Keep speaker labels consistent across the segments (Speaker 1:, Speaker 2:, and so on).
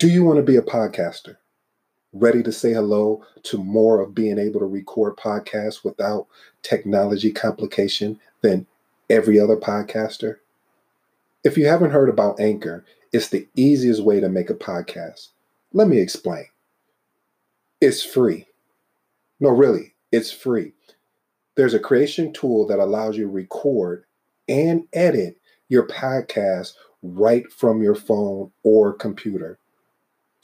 Speaker 1: Do you want to be a podcaster? Ready to say hello to more of being able to record podcasts without technology complication than every other podcaster? If you haven't heard about Anchor, it's the easiest way to make a podcast. Let me explain. It's free. No, really, it's free. There's a creation tool that allows you to record and edit your podcast right from your phone or computer.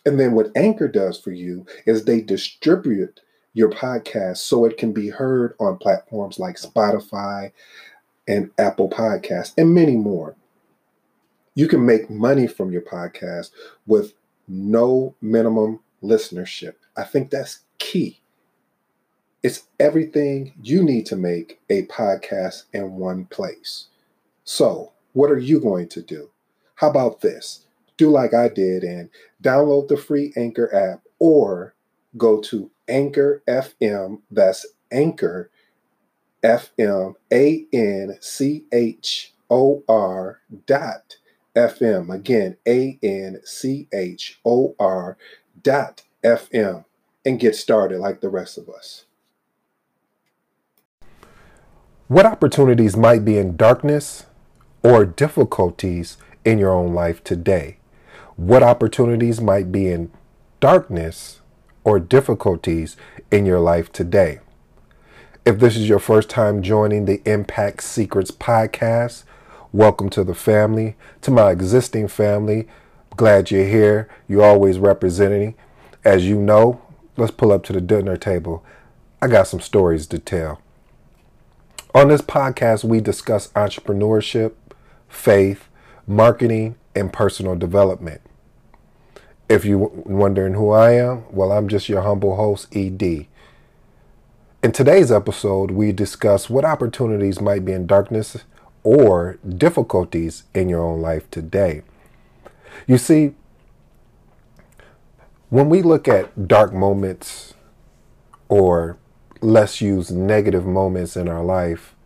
Speaker 1: And then what Anchor does for you is they distribute your podcast so it can be heard on platforms like Spotify and Apple Podcasts and many more. You can make money from your podcast with no minimum listenership. I think that's key. It's everything you need to make a podcast in one place. So, what are you going to do? How about this? Do like I did and download the free Anchor app or go to Anchor FM. That's Anchor FM, A N C H O R dot FM. Again, A N C H O R dot FM and get started like the rest of us.
Speaker 2: What opportunities might be in darkness or difficulties in your own life today? What opportunities might be in darkness or difficulties in your life today? If this is your first time joining the Impact Secrets podcast, welcome to the family. To my existing family, glad you're here. You're always representing. As you know, let's pull up to the dinner table. I got some stories to tell. On this podcast, we discuss entrepreneurship, faith, marketing, and personal development. If you're wondering who I am, well, I'm just your humble host, ED. In today's episode, we discuss what opportunities might be in darkness or difficulties in your own life today. You see, when we look at dark moments or let's use negative moments in our life,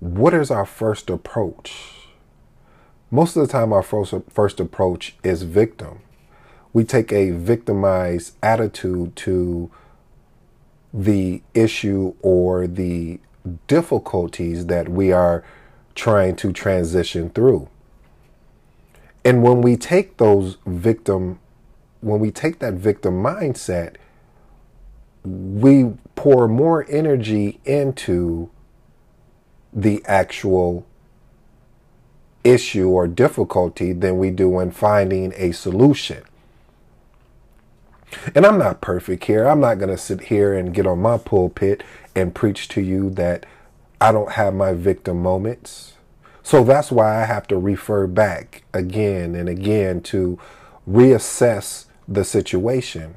Speaker 2: what is our first approach? Most of the time, our first, first approach is victim. We take a victimized attitude to the issue or the difficulties that we are trying to transition through. And when we take those victim, when we take that victim mindset, we pour more energy into the actual issue or difficulty than we do in finding a solution. And I'm not perfect here. I'm not going to sit here and get on my pulpit and preach to you that I don't have my victim moments. So that's why I have to refer back again and again to reassess the situation.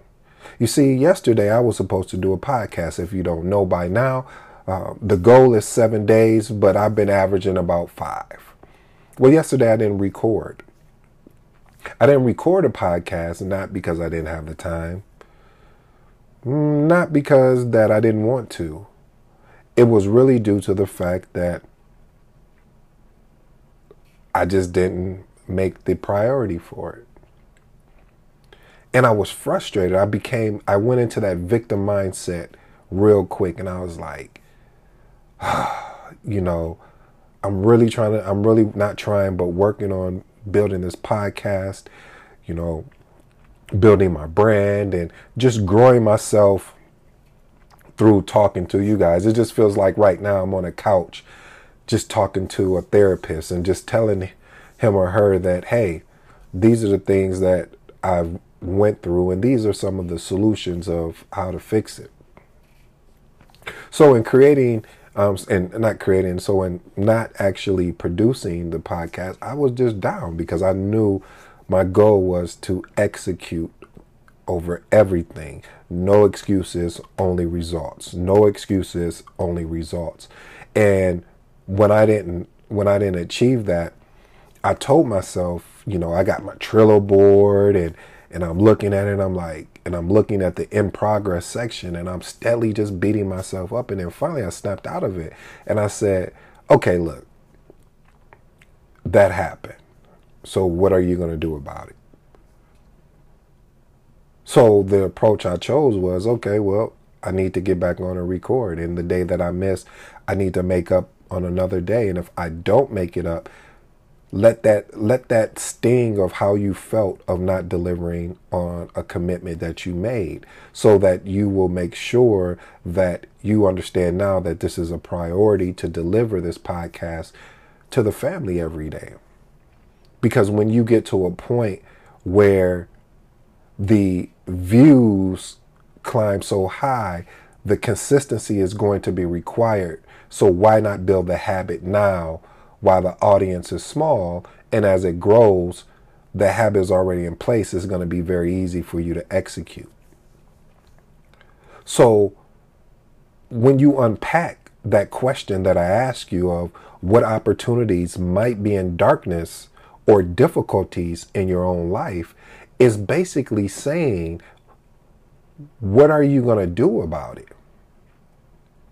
Speaker 2: You see, yesterday I was supposed to do a podcast. If you don't know by now, uh, the goal is seven days, but I've been averaging about five. Well, yesterday I didn't record. I didn't record a podcast, not because I didn't have the time, mm, not because that I didn't want to. It was really due to the fact that I just didn't make the priority for it and I was frustrated. I became, I went into that victim mindset real quick, and I was like, you know, I'm really trying to, I'm really not trying, but working on building this podcast, you know, building my brand and just growing myself through talking to you guys. It just feels like right now I'm on a couch just talking to a therapist and just telling him or her that, hey, these are the things that I've went through, and these are some of the solutions of how to fix it. So, in creating, um, and not creating, so in not actually producing the podcast, I was just down because I knew my goal was to execute over everything. No excuses, only results. No excuses, only results. And when I didn't, when I didn't achieve that, I told myself, you know, I got my Trello board and and I'm looking at it, I'm like, and I'm looking at the in progress section, and I'm steadily just beating myself up. And then finally, I snapped out of it, and I said, okay, look, that happened. So what are you going to do about it? So the approach I chose was okay, well, I need to get back on and record. And the day that I miss, I need to make up on another day. And if I don't make it up, let that let that sting of how you felt of not delivering on a commitment that you made so that you will make sure that you understand now that this is a priority to deliver this podcast to the family every day. Because when you get to a point where the views climb so high the consistency is going to be required. So why not build the habit now while the audience is small. And as it grows, the habit is already in place. It's going to be very easy for you to execute. So when you unpack that question that I ask you of what opportunities might be in darkness or difficulties in your own life, is basically saying, what are you going to do about it?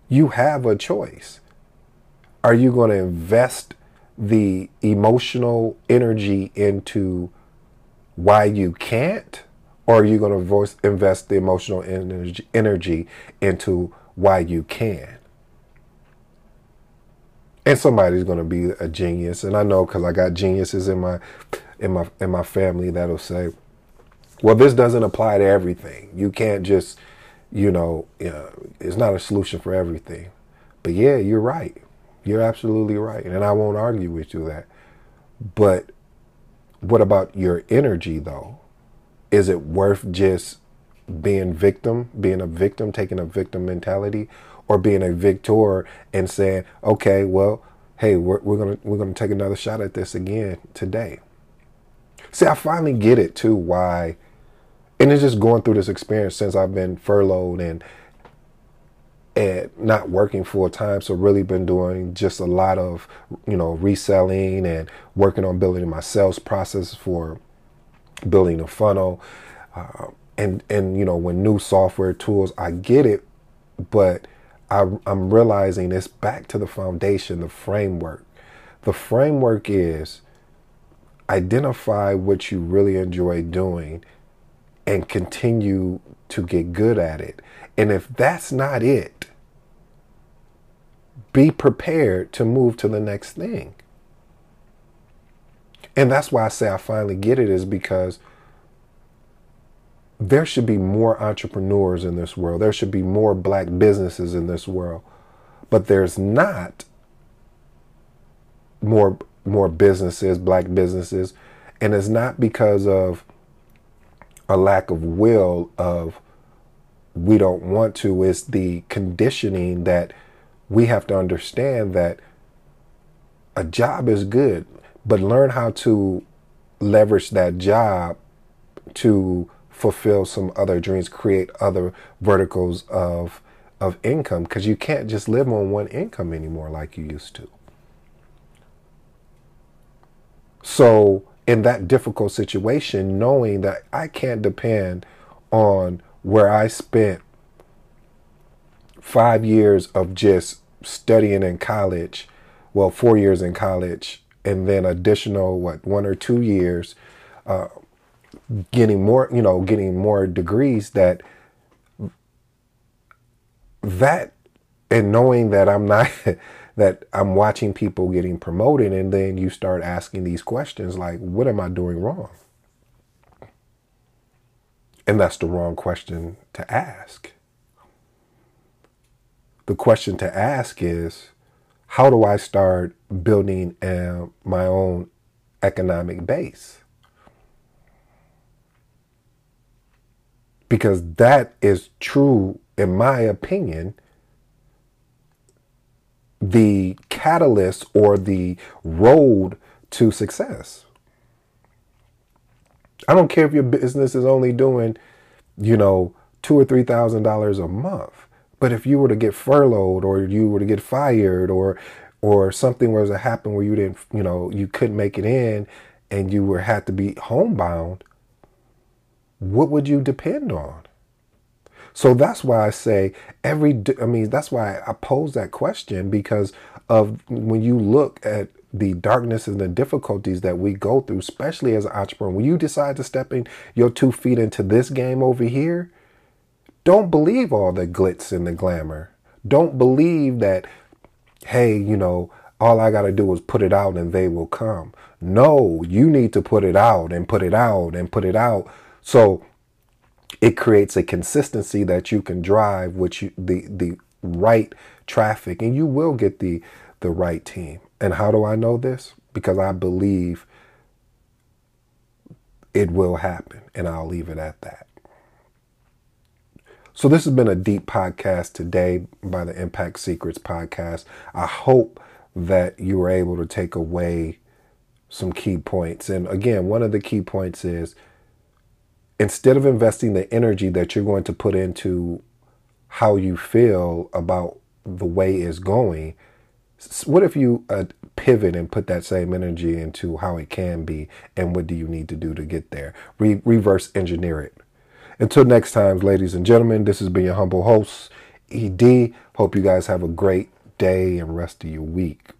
Speaker 2: You have a choice. Are you going to invest the emotional energy into why you can't, or are you going to voice, invest the emotional energy, energy into why you can? And somebody's going to be a genius, and I know because I got geniuses in my in my in my family that'll say, "Well, this doesn't apply to everything. You can't just, you know, you know it's not a solution for everything." But yeah, you're right. You're absolutely right. And I won't argue with you that. But what about your energy though? Is it worth just being victim, being a victim, taking a victim mentality, or being a victor and saying, okay, well, hey, we're, we're gonna we're gonna take another shot at this again today. See, I finally get it too why, and it's just going through this experience since I've been furloughed and and not working full time. So really been doing just a lot of, you know, reselling and working on building my sales process for building a funnel. Uh, and, and, you know, when new software tools, I get it, but I, I'm realizing it's back to the foundation, the framework. The framework is identify what you really enjoy doing and continue to get good at it. And if that's not it, be prepared to move to the next thing. And that's why I say I finally get it, is because there should be more entrepreneurs in this world. There should be more black businesses in this world. But there's not more more businesses, black businesses, and it's not because of a lack of will of we don't want to, it's the conditioning that we have to understand that a job is good, but learn how to leverage that job to fulfill some other dreams, create other verticals of of income because you can't just live on one income anymore like you used to. So, in that difficult situation, knowing that I can't depend on where I spent five years of just studying in college, well, four years in college, and then additional, what, one or two years, uh, getting more, you know, getting more degrees that, that, and knowing that I'm not, that I'm watching people getting promoted, and then you start asking these questions like, what am I doing wrong? And that's the wrong question to ask the question to ask is how do I start building uh, my own economic base? Because that is true, in my opinion, the catalyst or the road to success. I don't care if your business is only doing, you know, two or three thousand dollars a month. But if you were to get furloughed or you were to get fired or or something was to happen where you didn't, you know, you couldn't make it in and you were had to be homebound, what would you depend on? So that's why I say every I mean that's why I pose that question because of when you look at the darkness and the difficulties that we go through, especially as an entrepreneur. When you decide to step in your two feet into this game over here, don't believe all the glitz and the glamour. Don't believe that, hey, you know, all I got to do is put it out and they will come. No, you need to put it out and put it out and put it out. So it creates a consistency that you can drive which you, the the right traffic and you will get the the right team. And how do I know this? Because I believe it will happen and I'll leave it at that. So this has been a deep podcast today by the Impact Secrets podcast. I hope that you were able to take away some key points. And again, one of the key points is instead of investing the energy that you're going to put into how you feel about the way it's going, what if you uh, pivot and put that same energy into how it can be and what do you need to do to get there? Re- reverse engineer it. Until next time, ladies and gentlemen, this has been your humble host, ED. Hope you guys have a great day and rest of your week.